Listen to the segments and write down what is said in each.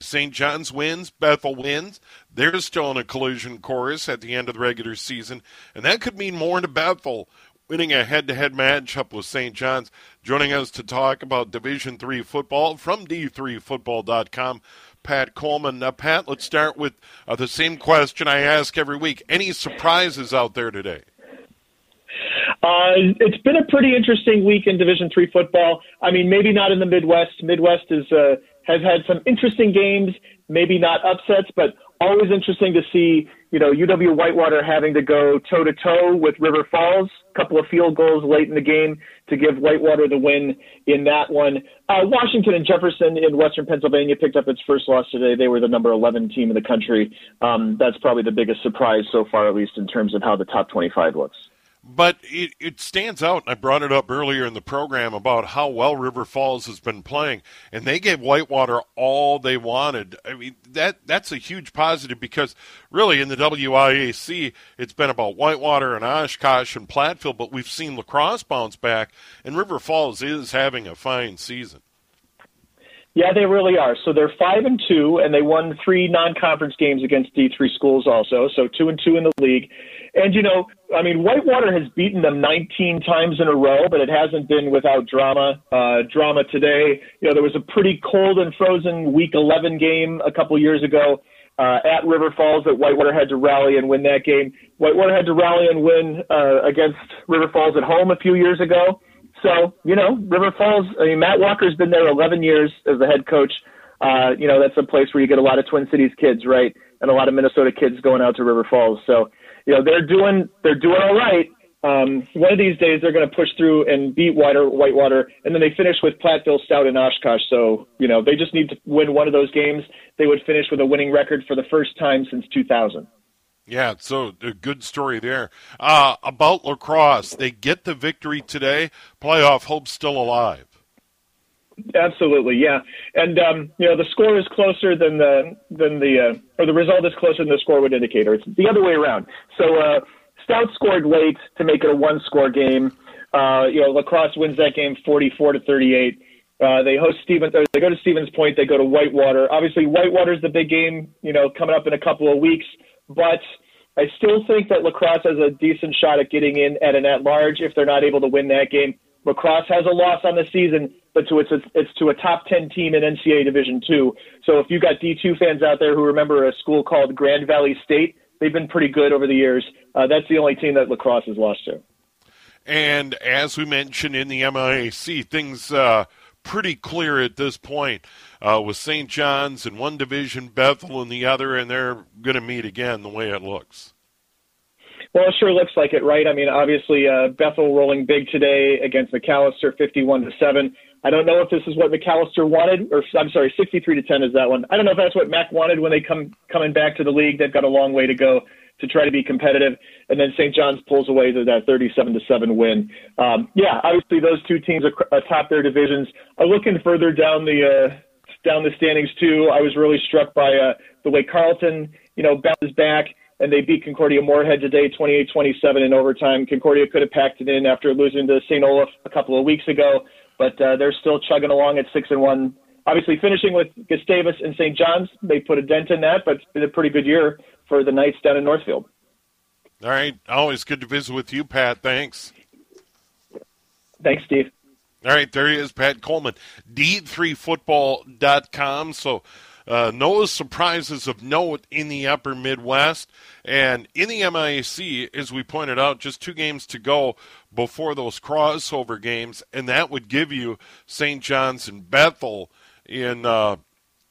St. John's wins, Bethel wins. They're still in a course at the end of the regular season, and that could mean more to Bethel winning a head-to-head matchup with St. John's. Joining us to talk about Division Three football from D3Football.com, Pat Coleman. Now, Pat, let's start with uh, the same question I ask every week. Any surprises out there today? Uh, it's been a pretty interesting week in Division Three football. I mean, maybe not in the Midwest. Midwest is uh, has had some interesting games, maybe not upsets, but always interesting to see. You know, UW Whitewater having to go toe to toe with River Falls. A couple of field goals late in the game to give Whitewater the win in that one. Uh, Washington and Jefferson in Western Pennsylvania picked up its first loss today. They were the number 11 team in the country. Um, that's probably the biggest surprise so far, at least in terms of how the top 25 looks. But it, it stands out, and I brought it up earlier in the program about how well River Falls has been playing, and they gave Whitewater all they wanted. I mean, that that's a huge positive because really in the WIAC, it's been about Whitewater and Oshkosh and Platteville, but we've seen La Crosse bounce back, and River Falls is having a fine season. Yeah, they really are. So they're five and two, and they won three non-conference games against D three schools also. So two and two in the league. And you know, I mean, Whitewater has beaten them 19 times in a row, but it hasn't been without drama. Uh, drama today. You know, there was a pretty cold and frozen Week 11 game a couple years ago uh, at River Falls that Whitewater had to rally and win that game. Whitewater had to rally and win uh, against River Falls at home a few years ago. So, you know, River Falls, I mean, Matt Walker's been there 11 years as the head coach. Uh, you know, that's a place where you get a lot of Twin Cities kids, right? And a lot of Minnesota kids going out to River Falls. So, you know, they're doing, they're doing all right. Um, one of these days they're going to push through and beat Whiter, Whitewater, and then they finish with Platteville, Stout, and Oshkosh. So, you know, they just need to win one of those games. They would finish with a winning record for the first time since 2000. Yeah, so a good story there. Uh, about La Crosse, they get the victory today. Playoff hope still alive. Absolutely, yeah, and um, you know the score is closer than the than the uh, or the result is closer than the score would indicate, or it's the other way around. So uh, Stout scored late to make it a one-score game. Uh, you know, La Crosse wins that game 44 to 38. Uh, they host Stevens. They go to Stevens Point. They go to Whitewater. Obviously, Whitewater's the big game. You know, coming up in a couple of weeks. But I still think that La Crosse has a decent shot at getting in at an at-large if they're not able to win that game. La Crosse has a loss on the season, but to it's a, it's to a top ten team in NCAA Division two. So if you've got D2 fans out there who remember a school called Grand Valley State, they've been pretty good over the years. Uh, that's the only team that La Crosse has lost to. And as we mentioned in the MIAC, things uh, pretty clear at this point uh, with St. John's in one division, Bethel in the other, and they're going to meet again the way it looks. Well, it sure looks like it, right? I mean, obviously, uh, Bethel rolling big today against Macalester, fifty-one to seven. I don't know if this is what Macalester wanted, or I'm sorry, sixty-three to ten is that one. I don't know if that's what Mac wanted when they come coming back to the league. They've got a long way to go to try to be competitive, and then St. John's pulls away to that thirty-seven to seven win. Um, yeah, obviously, those two teams are atop their divisions. Uh, looking further down the uh, down the standings too, I was really struck by uh, the way Carleton, you know, bounces back and they beat Concordia Moorhead today 28-27 in overtime. Concordia could have packed it in after losing to St. Olaf a couple of weeks ago, but uh, they're still chugging along at 6 and 1. Obviously finishing with Gustavus and St. John's, they put a dent in that, but it's been a pretty good year for the Knights down in Northfield. All right, always good to visit with you, Pat. Thanks. Thanks, Steve. All right, there he is, Pat Coleman, D3Football.com. So Uh, no surprises of note in the upper Midwest. And in the MIAC, as we pointed out, just two games to go before those crossover games. And that would give you St. John's and Bethel in uh,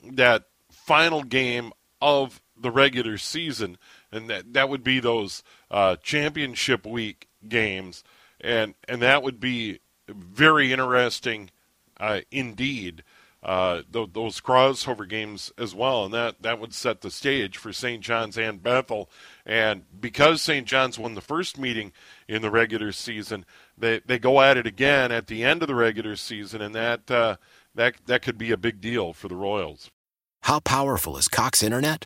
that final game of the regular season. And that, that would be those uh, championship week games. And, and that would be very interesting uh, indeed. Uh, th- those crossover games as well, and that, that would set the stage for St. John's and Bethel. And because St. John's won the first meeting in the regular season, they, they go at it again at the end of the regular season, and that uh, that that could be a big deal for the Royals. How powerful is Cox Internet?